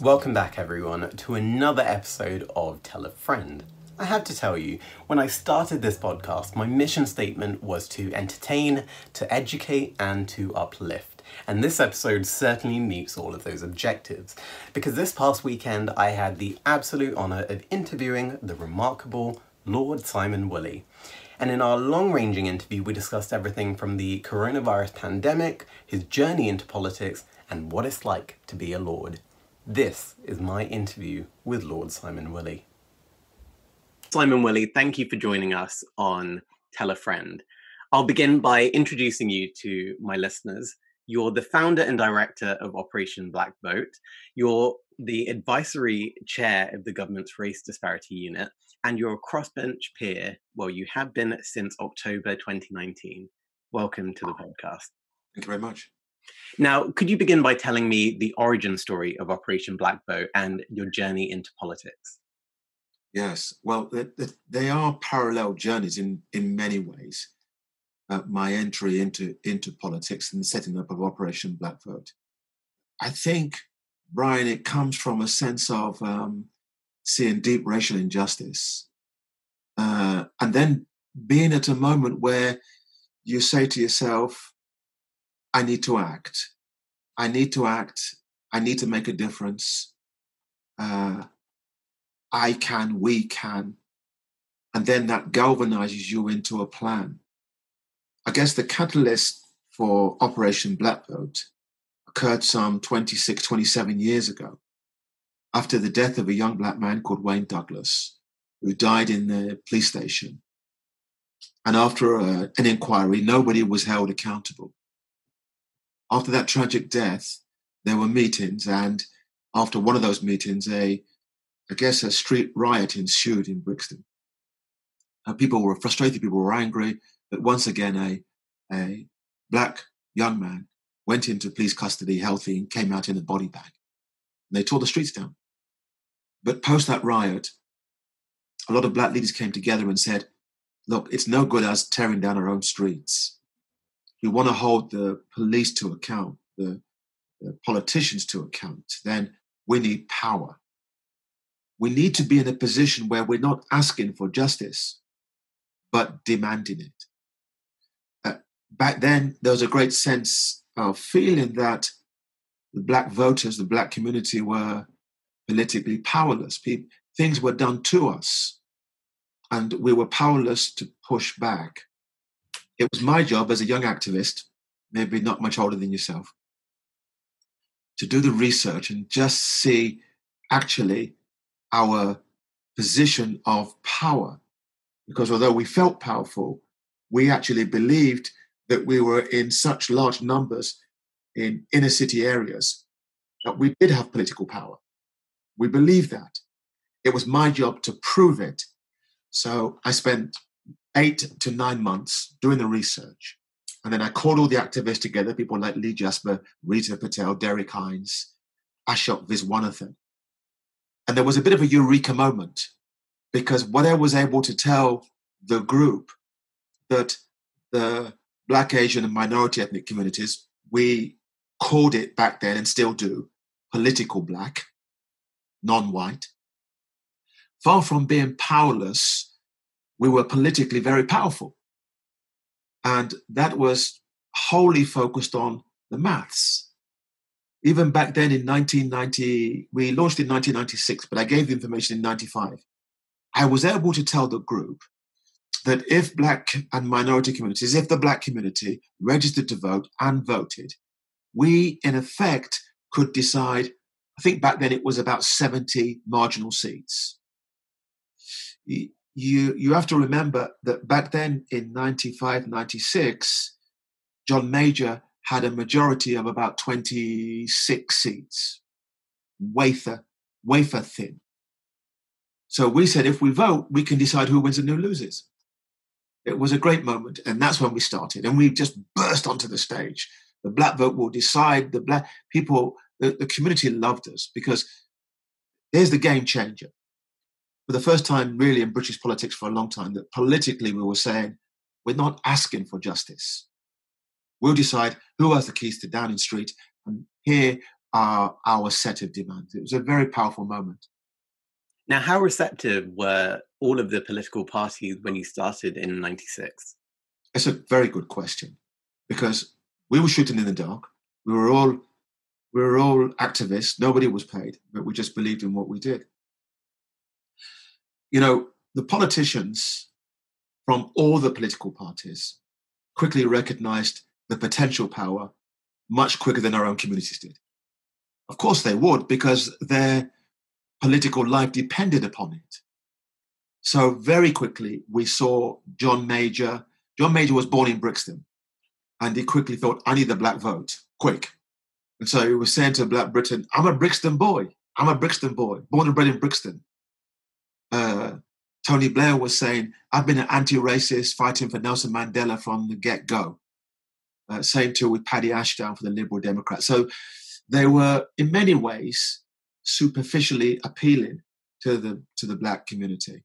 Welcome back, everyone, to another episode of Tell a Friend. I have to tell you, when I started this podcast, my mission statement was to entertain, to educate, and to uplift. And this episode certainly meets all of those objectives. Because this past weekend, I had the absolute honour of interviewing the remarkable Lord Simon Woolley. And in our long ranging interview, we discussed everything from the coronavirus pandemic, his journey into politics, and what it's like to be a Lord. This is my interview with Lord Simon Woolley. Simon Woolley, thank you for joining us on Tell a Friend. I'll begin by introducing you to my listeners. You're the founder and director of Operation Black Vote. You're the advisory chair of the government's race disparity unit, and you're a crossbench peer. Well, you have been since October 2019. Welcome to the podcast. Thank you very much. Now, could you begin by telling me the origin story of Operation Black Vote and your journey into politics? Yes, well, they are parallel journeys in in many ways. Uh, my entry into into politics and the setting up of Operation Black Vote. I think, Brian, it comes from a sense of um, seeing deep racial injustice, uh, and then being at a moment where you say to yourself, "I need to act. I need to act. I need to make a difference." Uh, I can, we can. And then that galvanizes you into a plan. I guess the catalyst for Operation Black Vote occurred some 26, 27 years ago after the death of a young black man called Wayne Douglas, who died in the police station. And after a, uh, an inquiry, nobody was held accountable. After that tragic death, there were meetings, and after one of those meetings, a I guess a street riot ensued in Brixton. Uh, people were frustrated, people were angry, but once again, a, a black young man went into police custody healthy and came out in a body bag. They tore the streets down. But post that riot, a lot of black leaders came together and said, look, it's no good us tearing down our own streets. We want to hold the police to account, the, the politicians to account. Then we need power we need to be in a position where we're not asking for justice, but demanding it. Uh, back then, there was a great sense of feeling that the black voters, the black community were politically powerless. People, things were done to us, and we were powerless to push back. It was my job as a young activist, maybe not much older than yourself, to do the research and just see actually our position of power. Because although we felt powerful, we actually believed that we were in such large numbers in inner city areas that we did have political power. We believed that. It was my job to prove it. So I spent eight to nine months doing the research. And then I called all the activists together, people like Lee Jasper, Rita Patel, Derek Hines, Ashok Viswanathan. And there was a bit of a eureka moment because what I was able to tell the group that the Black, Asian, and minority ethnic communities, we called it back then and still do political black, non white. Far from being powerless, we were politically very powerful. And that was wholly focused on the maths even back then in 1990, we launched in 1996, but I gave the information in 95. I was able to tell the group that if black and minority communities, if the black community registered to vote and voted, we in effect could decide, I think back then it was about 70 marginal seats. You, you have to remember that back then in 95, 96, John Major had a majority of about 26 seats, wafer, wafer thin. So we said if we vote, we can decide who wins and who loses. It was a great moment, and that's when we started. And we just burst onto the stage. The black vote will decide. The black people, the, the community loved us because there's the game changer. For the first time, really, in British politics for a long time, that politically we were saying We're not asking for justice. We'll decide who has the keys to Downing Street, and here are our set of demands. It was a very powerful moment. Now, how receptive were all of the political parties when you started in 96? It's a very good question because we were shooting in the dark. We were all we were all activists. Nobody was paid, but we just believed in what we did. You know, the politicians from all the political parties quickly recognized the potential power much quicker than our own communities did. Of course, they would because their political life depended upon it. So, very quickly, we saw John Major. John Major was born in Brixton, and he quickly thought, I need the black vote, quick. And so he was saying to Black Britain, I'm a Brixton boy. I'm a Brixton boy, born and bred in Brixton. Uh, Tony Blair was saying, I've been an anti racist fighting for Nelson Mandela from the get go. Uh, same too with Paddy Ashdown for the Liberal Democrats. So they were, in many ways, superficially appealing to the to the black community.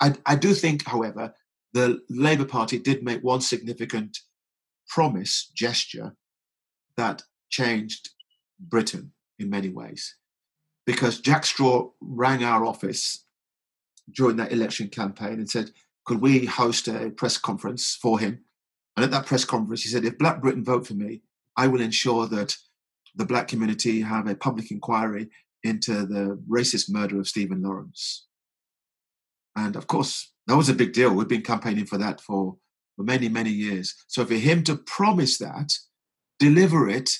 I, I do think, however, the Labour Party did make one significant promise gesture that changed Britain in many ways. Because Jack Straw rang our office during that election campaign and said, Could we host a press conference for him? And at that press conference, he said, If Black Britain vote for me, I will ensure that the black community have a public inquiry into the racist murder of Stephen Lawrence. And of course, that was a big deal. We've been campaigning for that for, for many, many years. So for him to promise that, deliver it,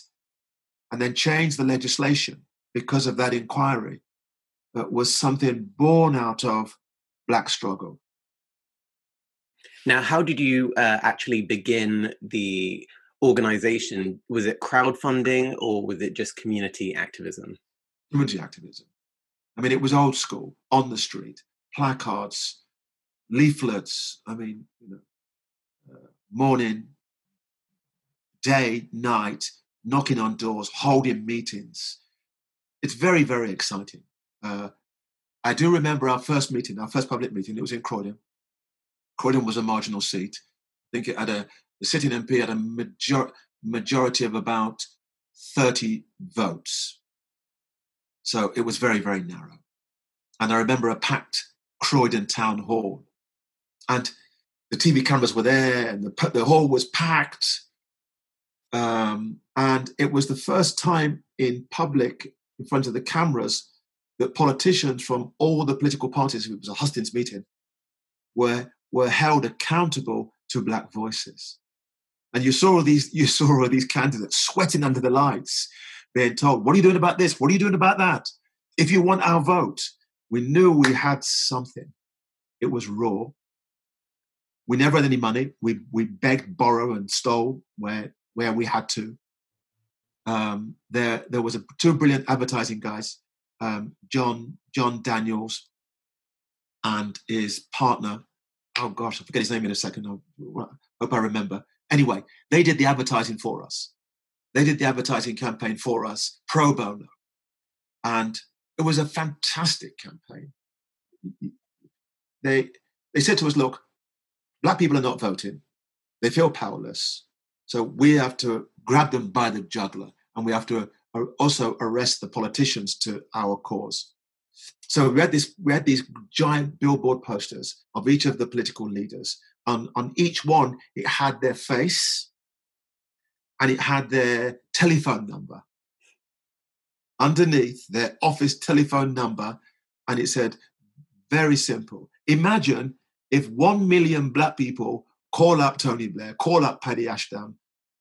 and then change the legislation because of that inquiry uh, was something born out of black struggle. Now, how did you uh, actually begin the organization? Was it crowdfunding or was it just community activism? Community activism. I mean, it was old school, on the street, placards, leaflets. I mean, you know, morning, day, night, knocking on doors, holding meetings. It's very, very exciting. Uh, I do remember our first meeting, our first public meeting. It was in Croydon. Croydon was a marginal seat. I think it had a the sitting MP had a major, majority of about 30 votes. So it was very, very narrow. And I remember a packed Croydon Town Hall. And the TV cameras were there, and the, the hall was packed. Um, and it was the first time in public, in front of the cameras, that politicians from all the political parties, it was a hustings meeting, were, were held accountable to black voices. And you saw all these, you saw all these candidates sweating under the lights, being told, What are you doing about this? What are you doing about that? If you want our vote, we knew we had something. It was raw. We never had any money. We we begged, borrowed, and stole where where we had to. Um, there there was a, two brilliant advertising guys, um, John John Daniels and his partner. Oh gosh, I forget his name in a second. I hope I remember. Anyway, they did the advertising for us. They did the advertising campaign for us pro bono, and it was a fantastic campaign. They they said to us, "Look, black people are not voting. They feel powerless. So we have to grab them by the jugular and we have to uh, also arrest the politicians to our cause. So we had this, we had these giant billboard posters of each of the political leaders. On, on each one, it had their face and it had their telephone number. Underneath their office telephone number, and it said, very simple. Imagine if one million black people call up Tony Blair, call up Paddy Ashdown,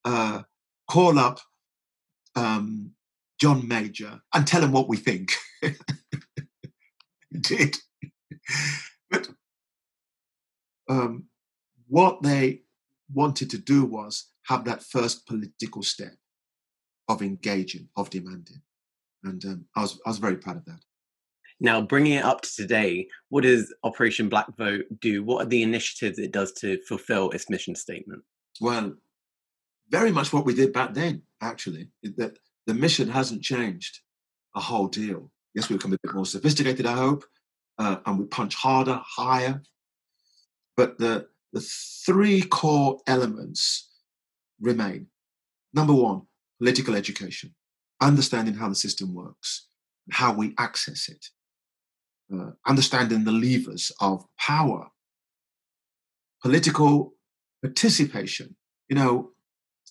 uh, call up um, John Major and tell him what we think. did. But um, what they wanted to do was have that first political step of engaging, of demanding. And um, I, was, I was very proud of that. Now, bringing it up to today, what does Operation Black Vote do? What are the initiatives it does to fulfill its mission statement? Well, very much what we did back then, actually. That the mission hasn't changed a whole deal. Yes, we've become a bit more sophisticated, I hope, uh, and we punch harder, higher. But the the three core elements remain. Number one, political education, understanding how the system works, how we access it, uh, understanding the levers of power, political participation. You know,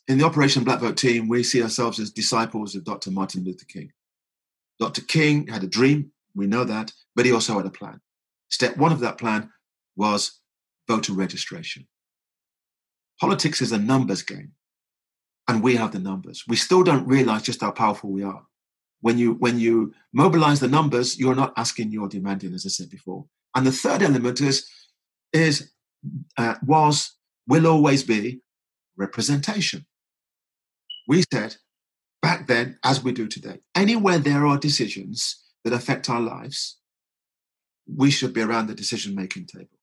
in the Operation Black Vote team, we see ourselves as disciples of Dr. Martin Luther King. Dr. King had a dream, we know that, but he also had a plan. Step one of that plan was voter registration. Politics is a numbers game, and we have the numbers. We still don't realize just how powerful we are. When you when you mobilize the numbers, you're not asking, you're demanding, as I said before. And the third element is is uh, was will always be representation. We said back then, as we do today, anywhere there are decisions that affect our lives, we should be around the decision making table.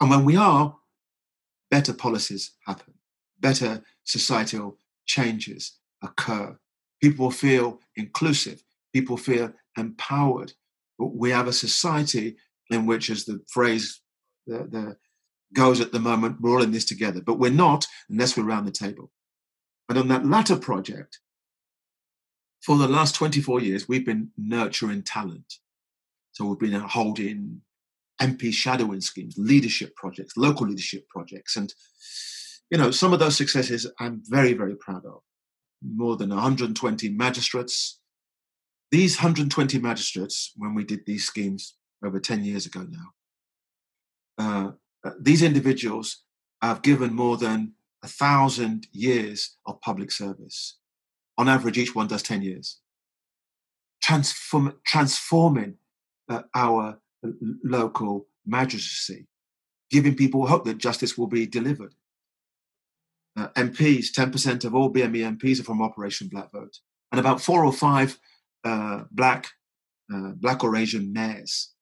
And when we are, better policies happen, better societal changes occur. People feel inclusive, people feel empowered. We have a society in which, as the phrase the, the goes at the moment, we're all in this together, but we're not unless we're around the table. And on that latter project, for the last 24 years, we've been nurturing talent. So we've been holding MP shadowing schemes, leadership projects, local leadership projects. And, you know, some of those successes I'm very, very proud of. More than 120 magistrates. These 120 magistrates, when we did these schemes over 10 years ago now, uh, uh, these individuals have given more than a thousand years of public service. On average, each one does 10 years. Transform, transforming uh, our local magistracy, giving people hope that justice will be delivered. Uh, MPs, 10% of all BME MPs are from Operation Black Vote, and about four or five uh, black, uh, black or Asian mayors,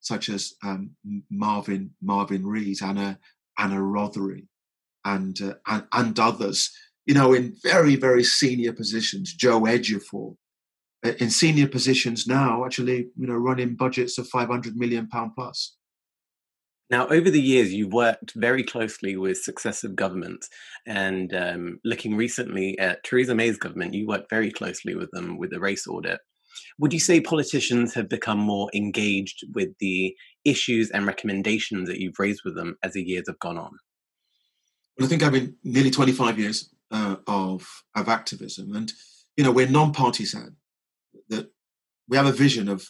such as um, Marvin Marvin Rees, Anna Anna Rothery, and, uh, and and others. You know, in very very senior positions, Joe Ejiofor, uh, in senior positions now, actually, you know, running budgets of 500 million pound plus. Now, over the years, you've worked very closely with successive governments, and um, looking recently at Theresa May's government, you worked very closely with them with the race audit. Would you say politicians have become more engaged with the issues and recommendations that you've raised with them as the years have gone on? Well, I think I've been nearly 25 years uh, of of activism, and you know we're non-partisan that we have a vision of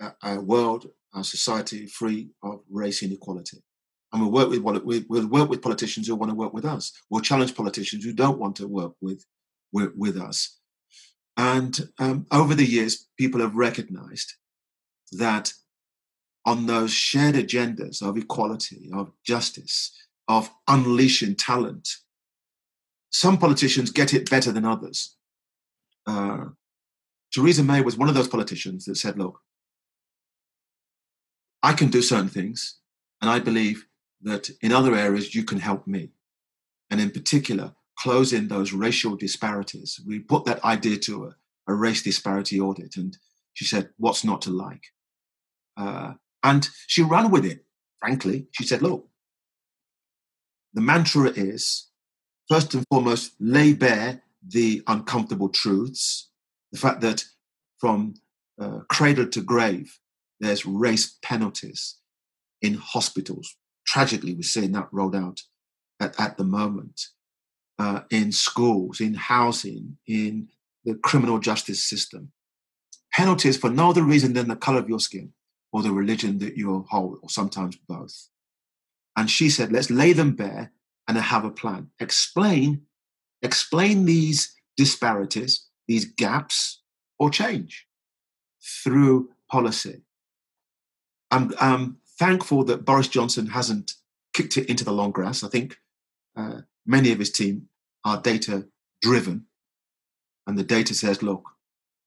a, a world, a society free of race inequality. And we'll work with we'll work with politicians who want to work with us. We'll challenge politicians who don't want to work with with, with us. And um, over the years, people have recognized that on those shared agendas of equality, of justice, of unleashing talent, some politicians get it better than others. Uh, Theresa May was one of those politicians that said, look, I can do certain things, and I believe that in other areas you can help me. And in particular, closing those racial disparities. We put that idea to a, a race disparity audit, and she said, What's not to like? Uh, and she ran with it, frankly. She said, Look, the mantra is first and foremost, lay bare the uncomfortable truths the fact that from uh, cradle to grave, there's race penalties in hospitals. Tragically, we're seeing that rolled out at, at the moment uh, in schools, in housing, in the criminal justice system. Penalties for no other reason than the color of your skin or the religion that you hold, or sometimes both. And she said, let's lay them bare and have a plan. Explain, explain these disparities these gaps or change through policy. I'm, I'm thankful that Boris Johnson hasn't kicked it into the long grass. I think uh, many of his team are data driven, and the data says, look,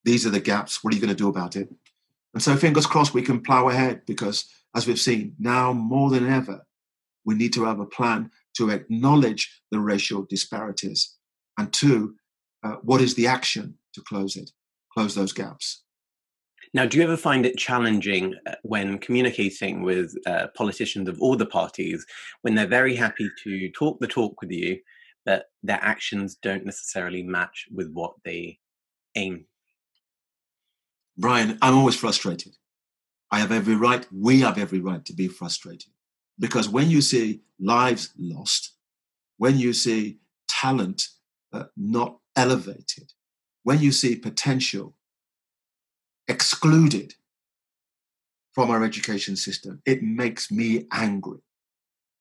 these are the gaps. What are you going to do about it? And so, fingers crossed, we can plow ahead because, as we've seen, now more than ever, we need to have a plan to acknowledge the racial disparities and two, uh, what is the action to close it, close those gaps? Now, do you ever find it challenging uh, when communicating with uh, politicians of all the parties when they're very happy to talk the talk with you, but their actions don't necessarily match with what they aim? Brian, I'm always frustrated. I have every right, we have every right to be frustrated. Because when you see lives lost, when you see talent uh, not elevated, when you see potential excluded from our education system, it makes me angry.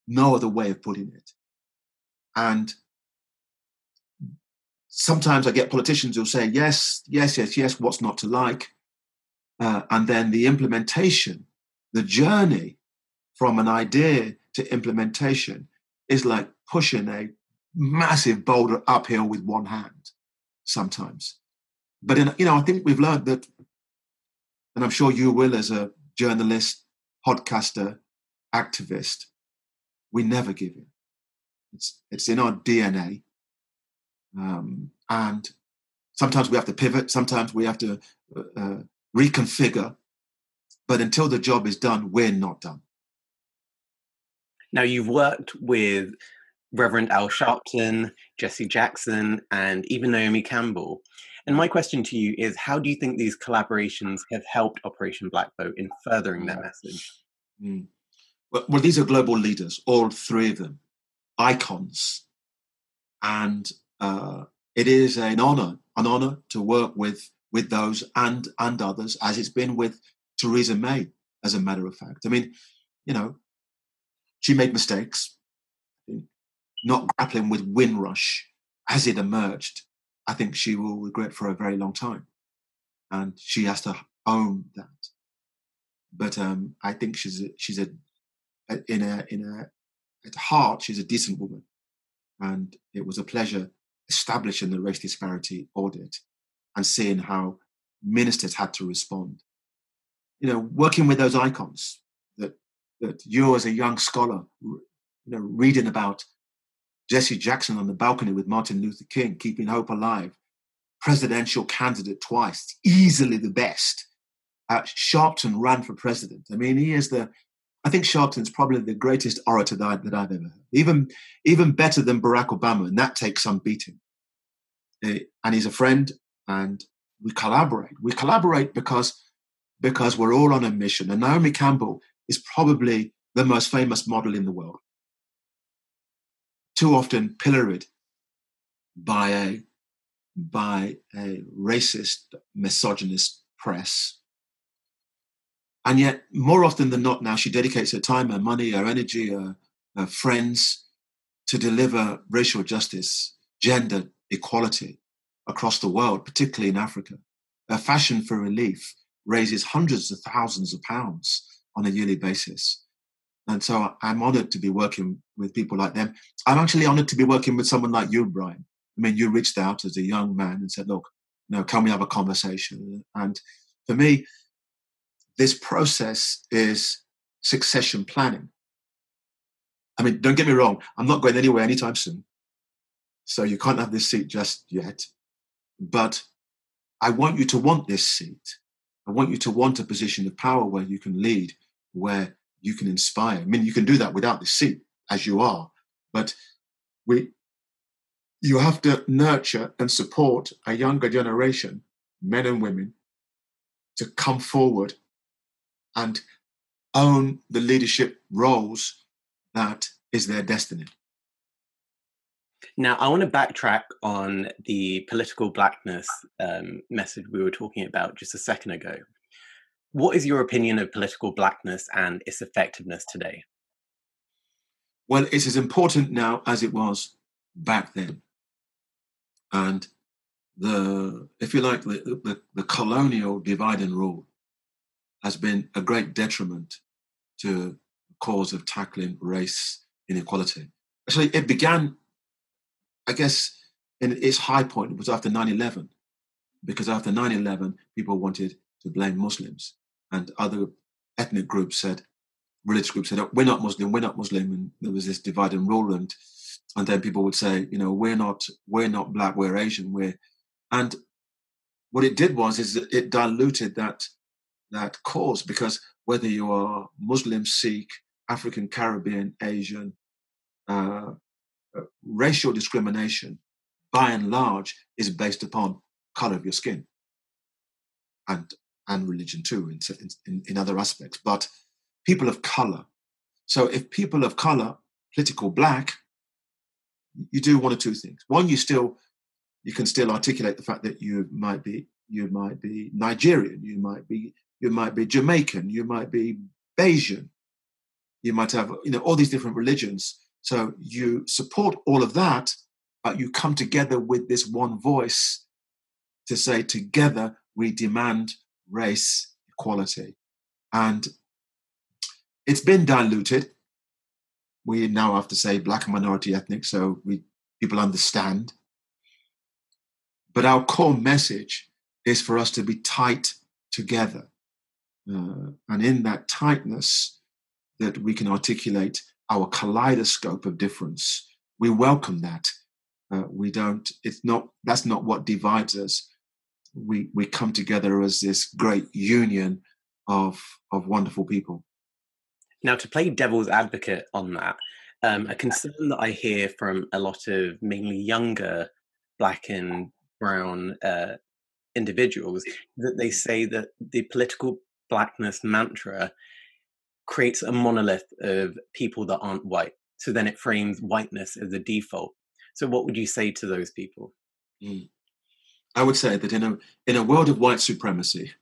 No other way of putting it. And sometimes I get politicians who'll say, yes, yes, yes, yes, what's not to like? Uh, and then the implementation, the journey from an idea to implementation is like pushing a massive boulder uphill with one hand sometimes. But in, you know, I think we've learned that and I'm sure you will as a journalist, podcaster, activist, we never give in. It's, it's in our DNA. Um, and sometimes we have to pivot, sometimes we have to uh, uh, reconfigure. But until the job is done, we're not done. Now, you've worked with Reverend Al Sharpton, Jesse Jackson, and even Naomi Campbell. And my question to you is how do you think these collaborations have helped Operation Black Vote in furthering their message? Mm. Well, well, these are global leaders, all three of them, icons. And uh, it is an honor, an honor to work with, with those and, and others, as it's been with Theresa May, as a matter of fact. I mean, you know, she made mistakes, not grappling with Windrush as it emerged I think she will regret for a very long time. And she has to own that. But um, I think she's a, she's a in a in a at heart she's a decent woman, and it was a pleasure establishing the race disparity audit and seeing how ministers had to respond. You know, working with those icons that that you as a young scholar, you know, reading about Jesse Jackson on the balcony with Martin Luther King, keeping hope alive. Presidential candidate twice, easily the best. Uh, Sharpton ran for president. I mean, he is the. I think Sharpton's probably the greatest orator that, I, that I've ever heard. Even even better than Barack Obama, and that takes some beating. Uh, and he's a friend, and we collaborate. We collaborate because because we're all on a mission. And Naomi Campbell is probably the most famous model in the world too often pilloried by a by a racist, misogynist press. And yet, more often than not, now she dedicates her time, her money, her energy, her, her friends to deliver racial justice, gender equality across the world, particularly in Africa. Her Fashion for Relief raises hundreds of thousands of pounds on a yearly basis. And so I'm honored to be working with people like them. I'm actually honored to be working with someone like you, Brian. I mean, you reached out as a young man and said, look, you know, can we have a conversation? And for me, this process is succession planning. I mean, don't get me wrong, I'm not going anywhere anytime soon. So you can't have this seat just yet. But I want you to want this seat. I want you to want a position of power where you can lead, where you can inspire. I mean, you can do that without the seat as you are, but we, you have to nurture and support a younger generation, men and women, to come forward and own the leadership roles that is their destiny. Now, I want to backtrack on the political blackness um, message we were talking about just a second ago. What is your opinion of political blackness and its effectiveness today? Well, it's as important now as it was back then. And the, if you like, the, the, the colonial divide and rule has been a great detriment to the cause of tackling race inequality. Actually, it began, I guess, in its high point, it was after 9 11, because after 9 11, people wanted to blame Muslims and other ethnic groups said, religious groups said, oh, we're not Muslim, we're not Muslim, and there was this divide and rule, and and then people would say, you know, we're not we're not black, we're Asian, we're, and what it did was is it diluted that that cause because whether you are Muslim, Sikh, African, Caribbean, Asian, uh, uh, racial discrimination, by and large, is based upon color of your skin, and and religion too, in in, in other aspects. But people of color. So if people of color, political black, you do one or two things. One, you still you can still articulate the fact that you might be you might be Nigerian, you might be you might be Jamaican, you might be Bajan, you might have you know all these different religions. So you support all of that, but you come together with this one voice to say together we demand race equality, and it's been diluted. We now have to say black and minority ethnic, so we people understand. But our core message is for us to be tight together. Uh, and in that tightness, that we can articulate our kaleidoscope of difference. We welcome that. Uh, we don't, it's not, that's not what divides us. We, we come together as this great union of, of wonderful people. Now, to play devil's advocate on that, um, a concern that I hear from a lot of mainly younger black and brown uh, individuals that they say that the political blackness mantra creates a monolith of people that aren't white. So then it frames whiteness as a default. So what would you say to those people? Mm. I would say that in a in a world of white supremacy,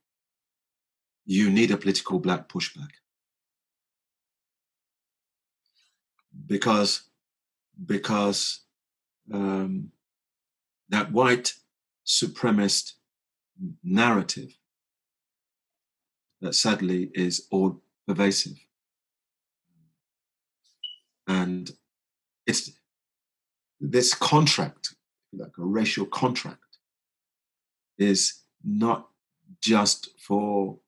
you need a political black pushback. Because because um, that white supremacist narrative that sadly is all pervasive. And it's this contract, like a racial contract, is not just for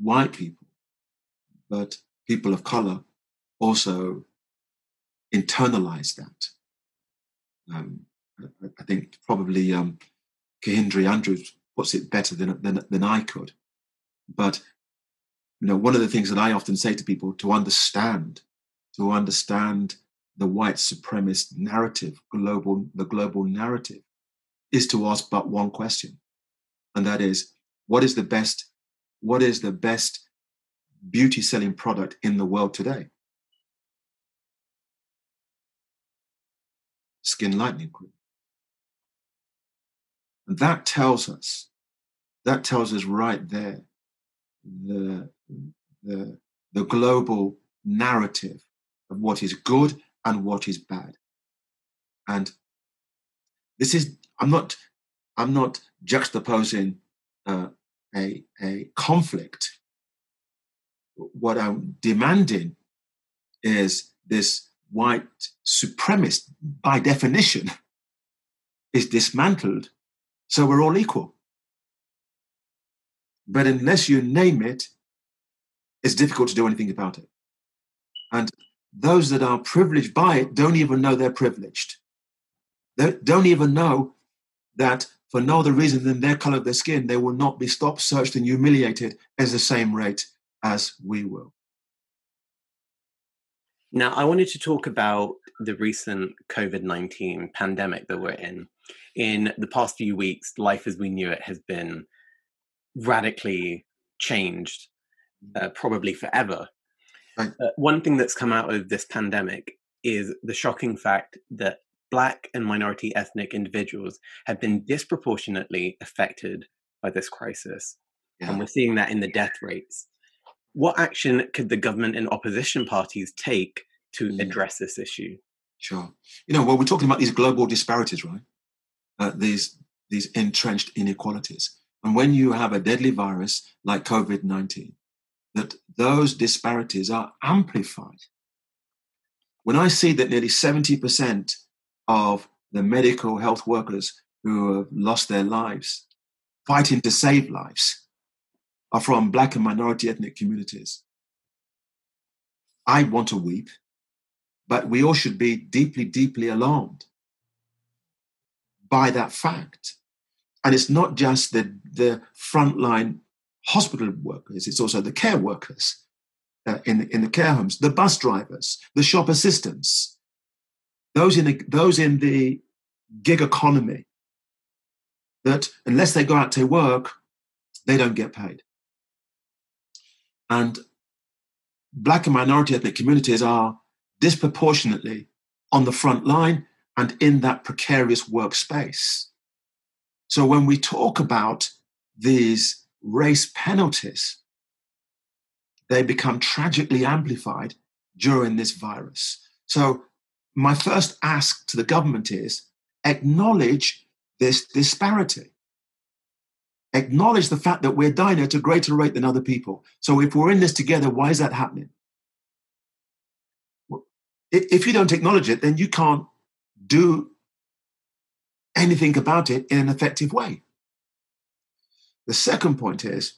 white people, but people of color also internalize that. Um, I think probably um, Kehinde Andrews puts it better than, than, than I could. But you know, one of the things that I often say to people to understand, to understand the white supremacist narrative, global the global narrative, is to ask but one question, and that is, what is the best, what is the best beauty selling product in the world today? Skin lightening cream. And that tells us, that tells us right there the, the, the global narrative of what is good and what is bad. And this is, I'm not, I'm not juxtaposing uh, a, a conflict. What I'm demanding is this white supremacist, by definition, is dismantled so we're all equal. But unless you name it, it's difficult to do anything about it. And those that are privileged by it don't even know they're privileged. They don't even know that for no other reason than their color of their skin, they will not be stopped, searched, and humiliated at the same rate as we will. Now, I wanted to talk about the recent COVID 19 pandemic that we're in. In the past few weeks, life as we knew it has been radically changed, uh, probably forever. Right. Uh, one thing that's come out of this pandemic is the shocking fact that Black and minority ethnic individuals have been disproportionately affected by this crisis. Yeah. And we're seeing that in the death rates. What action could the government and opposition parties take to mm. address this issue? Sure. You know, well, we're talking about these global disparities, right? Uh, these these entrenched inequalities. And when you have a deadly virus like COVID 19, that those disparities are amplified. When I see that nearly 70% of the medical health workers who have lost their lives fighting to save lives are from Black and minority ethnic communities, I want to weep, but we all should be deeply, deeply alarmed by that fact. And it's not just the, the frontline hospital workers, it's also the care workers uh, in, in the care homes, the bus drivers, the shop assistants, those in the, those in the gig economy that unless they go out to work, they don't get paid. And black and minority ethnic communities are disproportionately on the front line and in that precarious workspace. So when we talk about these race penalties, they become tragically amplified during this virus. So my first ask to the government is acknowledge this disparity. Acknowledge the fact that we're dying at a greater rate than other people. So if we're in this together, why is that happening? if you don't acknowledge it, then you can't do anything about it in an effective way. The second point is,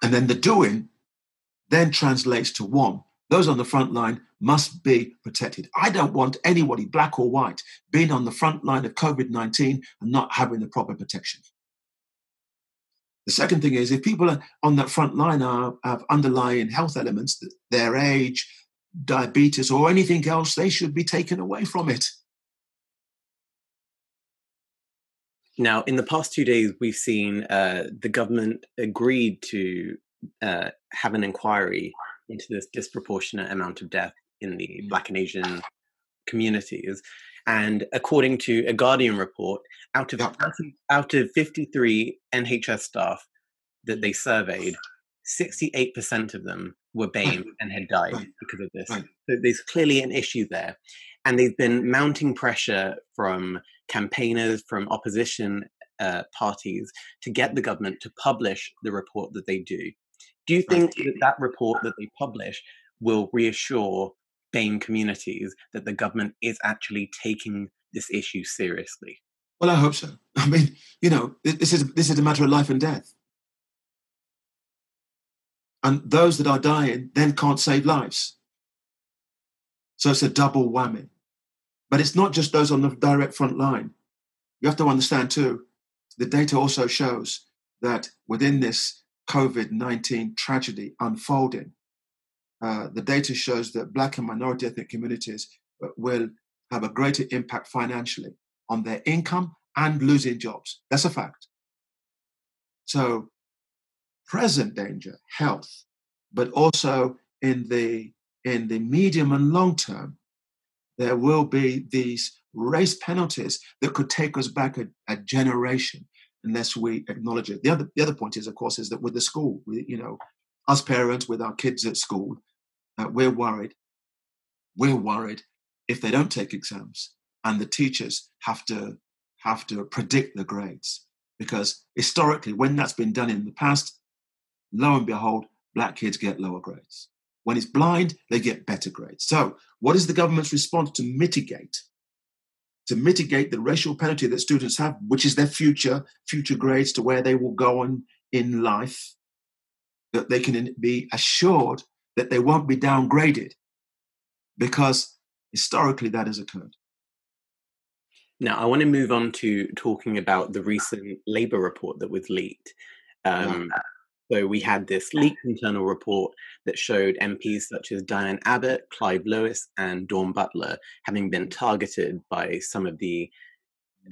and then the doing then translates to one. Those on the front line must be protected. I don't want anybody, black or white, being on the front line of COVID 19 and not having the proper protection. The second thing is if people on that front line are, have underlying health elements, their age, diabetes, or anything else, they should be taken away from it. Now, in the past two days, we've seen uh, the government agreed to uh, have an inquiry into this disproportionate amount of death in the mm. Black and Asian communities. And according to a Guardian report, out of out of 53 NHS staff that they surveyed, 68% of them were BAME and had died because of this. So there's clearly an issue there. And they've been mounting pressure from campaigners, from opposition uh, parties to get the government to publish the report that they do. Do you think that that report that they publish will reassure BAME communities that the government is actually taking this issue seriously? Well, I hope so. I mean, you know, this is this is a matter of life and death, and those that are dying then can't save lives. So it's a double whammy. But it's not just those on the direct front line. You have to understand too. The data also shows that within this COVID 19 tragedy unfolding, uh, the data shows that Black and minority ethnic communities uh, will have a greater impact financially on their income and losing jobs. That's a fact. So, present danger, health, but also in the in the medium and long term, there will be these race penalties that could take us back a, a generation unless we acknowledge it. The other the other point is, of course, is that with the school, we, you know, us parents with our kids at school, uh, we're worried. We're worried if they don't take exams, and the teachers have to have to predict the grades because historically, when that's been done in the past, lo and behold, black kids get lower grades. When it's blind, they get better grades. So, what is the government's response to mitigate to mitigate the racial penalty that students have, which is their future, future grades to where they will go on in life, that they can be assured that they won't be downgraded because historically that has occurred. Now, I want to move on to talking about the recent Labour report that was leaked. Um, yeah. So we had this leaked internal report that showed MPs such as Diane Abbott, Clive Lewis, and Dawn Butler having been targeted by some of the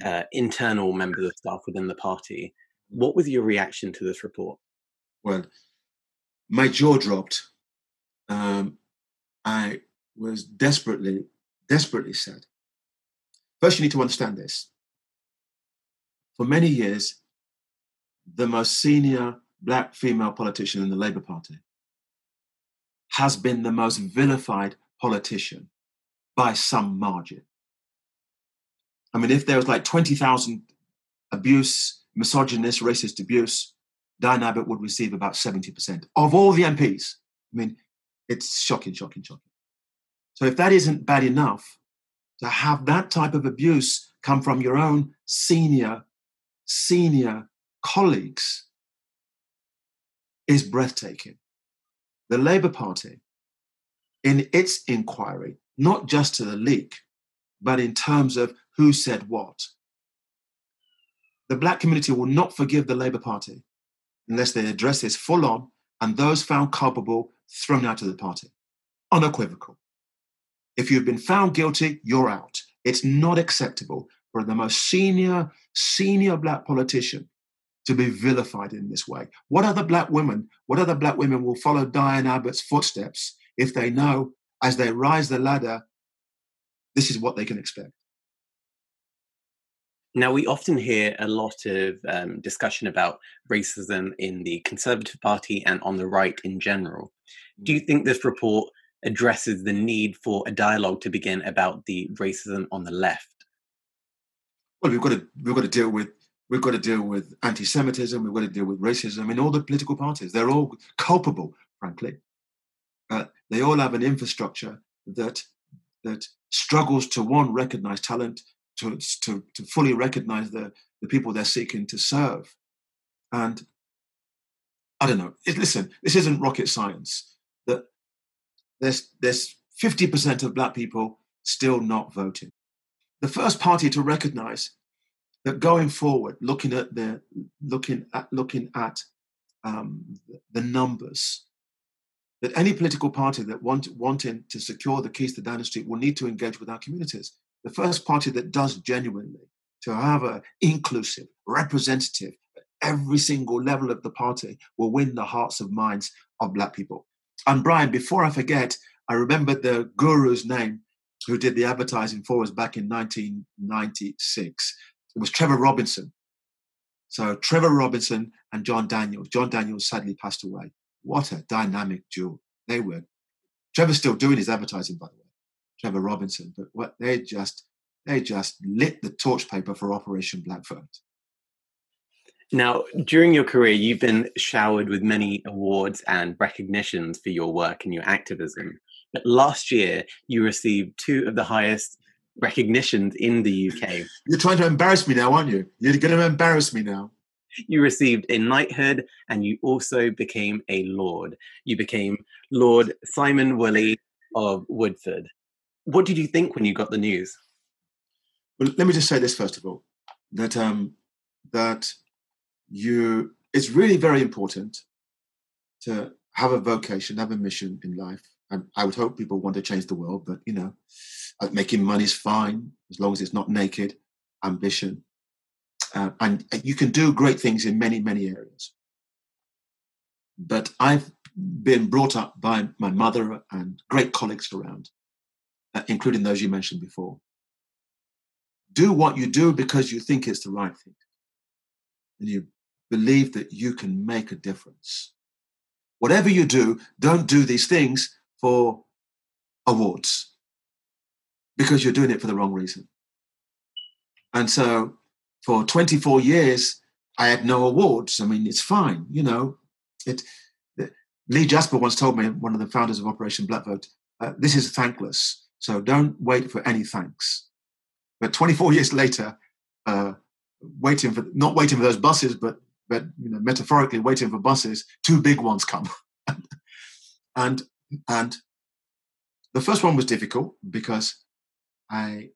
uh, internal members of staff within the party. What was your reaction to this report? Well, my jaw dropped. Um, I was desperately, desperately sad. First, you need to understand this. For many years, the most senior black female politician in the Labour Party has been the most vilified politician by some margin. I mean, if there was like 20,000 abuse, misogynist, racist abuse, Diane Abbott would receive about 70% of all the MPs. I mean, it's shocking, shocking, shocking. So if that isn't bad enough, to have that type of abuse come from your own senior, senior colleagues is breathtaking. The Labour Party, in its inquiry, not just to the leak, but in terms of who said what, the black community will not forgive the Labour Party unless they address this full on, and those found culpable thrown out of the party. Unequivocal. If you've been found guilty, you're out. It's not acceptable for the most senior, senior black politician to be vilified in this way. What other black women, what other black women will follow Diane Abbott's footsteps if they know as they rise the ladder, this is what they can expect? Now, we often hear a lot of um, discussion about racism in the Conservative Party and on the right in general. Do you mm. think this report addresses the need for a dialogue to begin about the racism on the left? Well, we've got to we've got to deal with we've got to deal with anti-Semitism. We've got to deal with racism in all the political parties. They're all culpable, frankly. Uh, they all have an infrastructure that that struggles to one recognize talent, to to to fully recognize the the people they're seeking to serve, and I don't know. It, listen, this isn't rocket science. That there's there's 50% of black people still not voting. The first party to recognize that going forward, looking at the looking at looking at um, the numbers, that any political party that want wanting to secure the keys to the dynasty will need to engage with our communities. The first party that does genuinely to have an inclusive, representative, at every single level of the party will win the hearts and minds of black people. And Brian, before I forget, I remembered the guru's name who did the advertising for us back in 1996. It was Trevor Robinson. So Trevor Robinson and John Daniels. John Daniels sadly passed away. What a dynamic duo they were. Trevor's still doing his advertising, by the way. Trevor Robinson, but what they just they just lit the torch paper for Operation Black Vote. Now, during your career, you've been showered with many awards and recognitions for your work and your activism. But last year, you received two of the highest recognitions in the UK. You're trying to embarrass me now, aren't you? You're going to embarrass me now. You received a knighthood and you also became a lord. You became Lord Simon Woolley of Woodford. What did you think when you got the news? Well, let me just say this first of all that um, that you it's really very important to have a vocation, have a mission in life. And I would hope people want to change the world, but you know, making money is fine as long as it's not naked. Ambition, uh, and you can do great things in many many areas. But I've been brought up by my mother and great colleagues around, uh, including those you mentioned before. Do what you do because you think it's the right thing, and you believe that you can make a difference. Whatever you do, don't do these things for awards because you're doing it for the wrong reason. And so for 24 years, I had no awards. I mean, it's fine, you know. It, Lee Jasper once told me, one of the founders of Operation Black Vote, uh, this is thankless. So don't wait for any thanks. But 24 years later, uh, waiting for not waiting for those buses, but but you know, metaphorically waiting for buses, two big ones come. and and the first one was difficult because I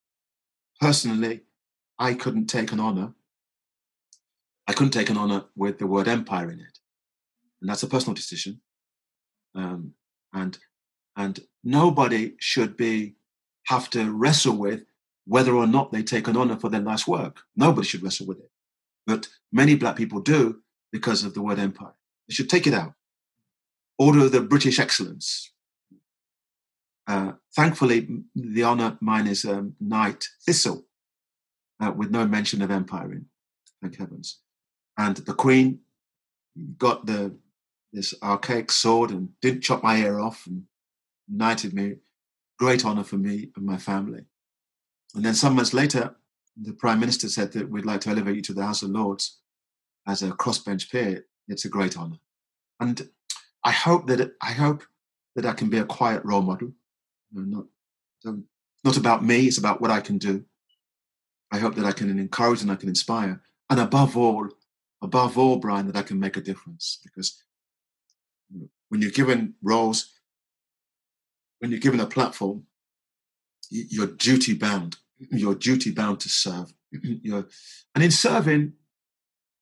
personally I couldn't take an honor. I couldn't take an honor with the word empire in it. And that's a personal decision. Um, and and nobody should be have to wrestle with whether or not they take an honor for their life's work. Nobody should wrestle with it. But many black people do because of the word empire. They should take it out. Order of the British excellence. Uh, thankfully, the honor mine is um, Knight Thistle, uh, with no mention of empire in. Thank heavens. And the Queen got the this archaic sword and didn't chop my ear off and knighted me. Great honor for me and my family. And then some months later, the Prime Minister said that we'd like to elevate you to the House of Lords as a crossbench peer. It's a great honor. And I hope that I hope that I can be a quiet role model. Not, not about me, it's about what I can do. I hope that I can encourage and I can inspire. And above all, above all, Brian, that I can make a difference. Because when you're given roles, when you're given a platform, you're duty bound. You're duty bound to serve. You're, and in serving,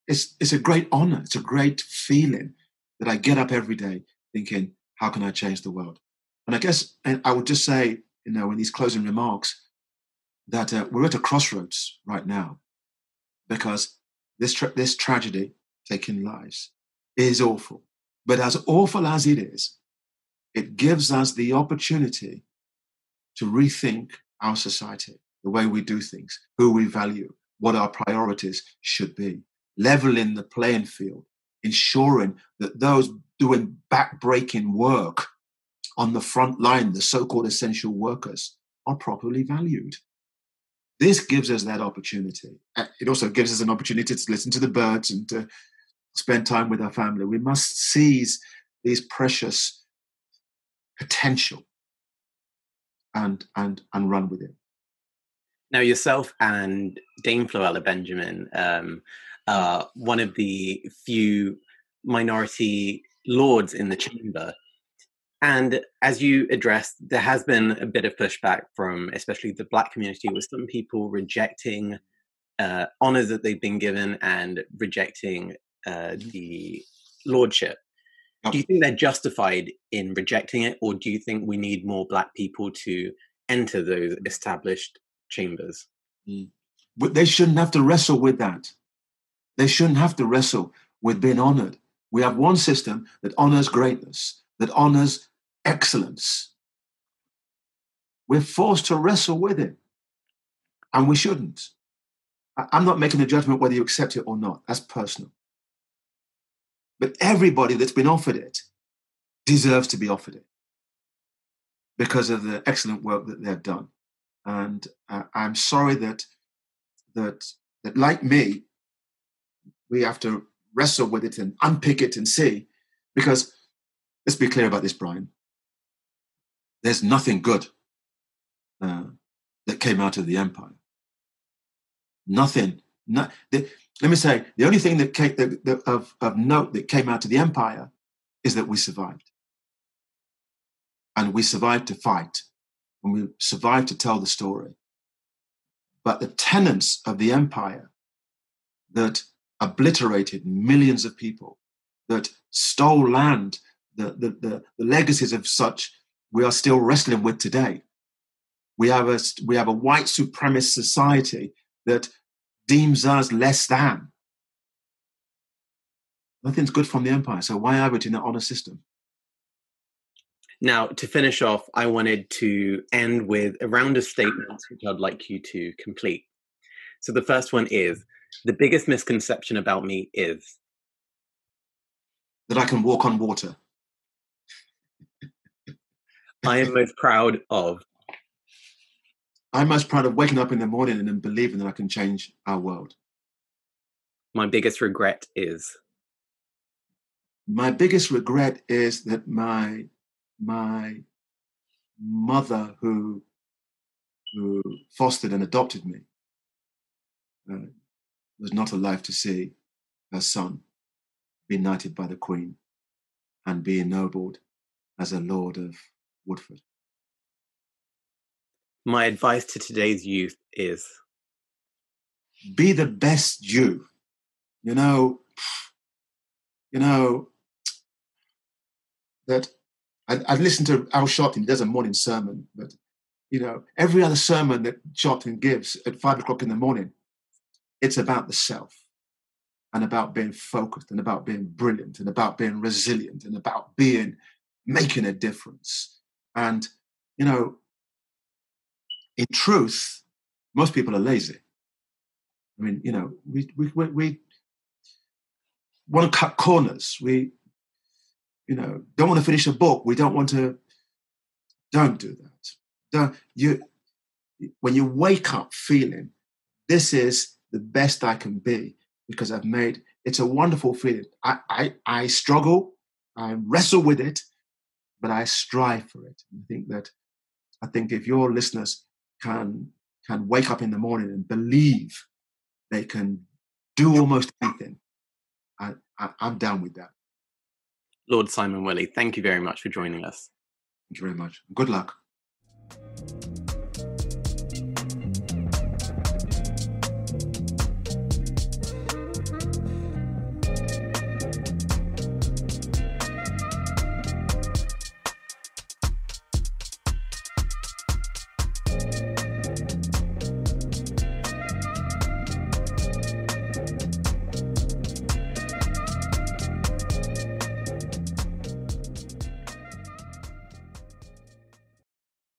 it's, it's a great honor. It's a great feeling that I get up every day thinking, how can I change the world? And I guess and I would just say, you know, in these closing remarks, that uh, we're at a crossroads right now because this, tra- this tragedy taking lives is awful. But as awful as it is, it gives us the opportunity to rethink our society, the way we do things, who we value, what our priorities should be, leveling the playing field, ensuring that those doing backbreaking work on the front line, the so called essential workers, are properly valued. This gives us that opportunity. It also gives us an opportunity to listen to the birds and to spend time with our family. We must seize these precious potential and and and run with it. Now, yourself and Dame Floella Benjamin um, are one of the few minority lords in the chamber. And as you addressed, there has been a bit of pushback from especially the black community, with some people rejecting uh, honors that they've been given and rejecting uh, mm-hmm. the lordship. Do you think they're justified in rejecting it, or do you think we need more black people to enter those established chambers? Mm. But they shouldn't have to wrestle with that. They shouldn't have to wrestle with being honored. We have one system that honors greatness, that honors excellence. We're forced to wrestle with it, and we shouldn't. I'm not making a judgment whether you accept it or not. That's personal. But everybody that's been offered it deserves to be offered it because of the excellent work that they've done. And uh, I'm sorry that that that like me, we have to wrestle with it and unpick it and see. Because let's be clear about this, Brian. There's nothing good uh, that came out of the empire. Nothing. Not, the, let me say, the only thing that, came, of, of note that came out of the empire is that we survived. And we survived to fight, and we survived to tell the story. But the tenets of the empire that obliterated millions of people, that stole land, the, the, the, the legacies of such we are still wrestling with today. We have a, we have a white supremacist society that deems us less than. Nothing's good from the empire. So why are we in that honor system? Now, to finish off, I wanted to end with a round of statements which I'd like you to complete. So the first one is the biggest misconception about me is that I can walk on water. I am most proud of I'm most proud of waking up in the morning and then believing that I can change our world. My biggest regret is. My biggest regret is that my my mother, who who fostered and adopted me, uh, was not alive to see her son be knighted by the Queen and be ennobled as a Lord of Woodford my advice to today's youth is be the best you. You know, you know, that I, I listened to Al Sharpton, he does a morning sermon, but you know, every other sermon that Sharpton gives at five o'clock in the morning, it's about the self and about being focused and about being brilliant and about being resilient and about being making a difference. And, you know, in truth, most people are lazy. I mean, you know, we we we, we want to cut corners. We, you know, don't want to finish a book. We don't want to. Don't do that. Don't you? When you wake up feeling this is the best I can be because I've made it's a wonderful feeling. I I, I struggle, I wrestle with it, but I strive for it. I think that I think if your listeners can can wake up in the morning and believe they can do almost anything, I, I, I'm down with that. Lord Simon Woolley, thank you very much for joining us. Thank you very much. Good luck.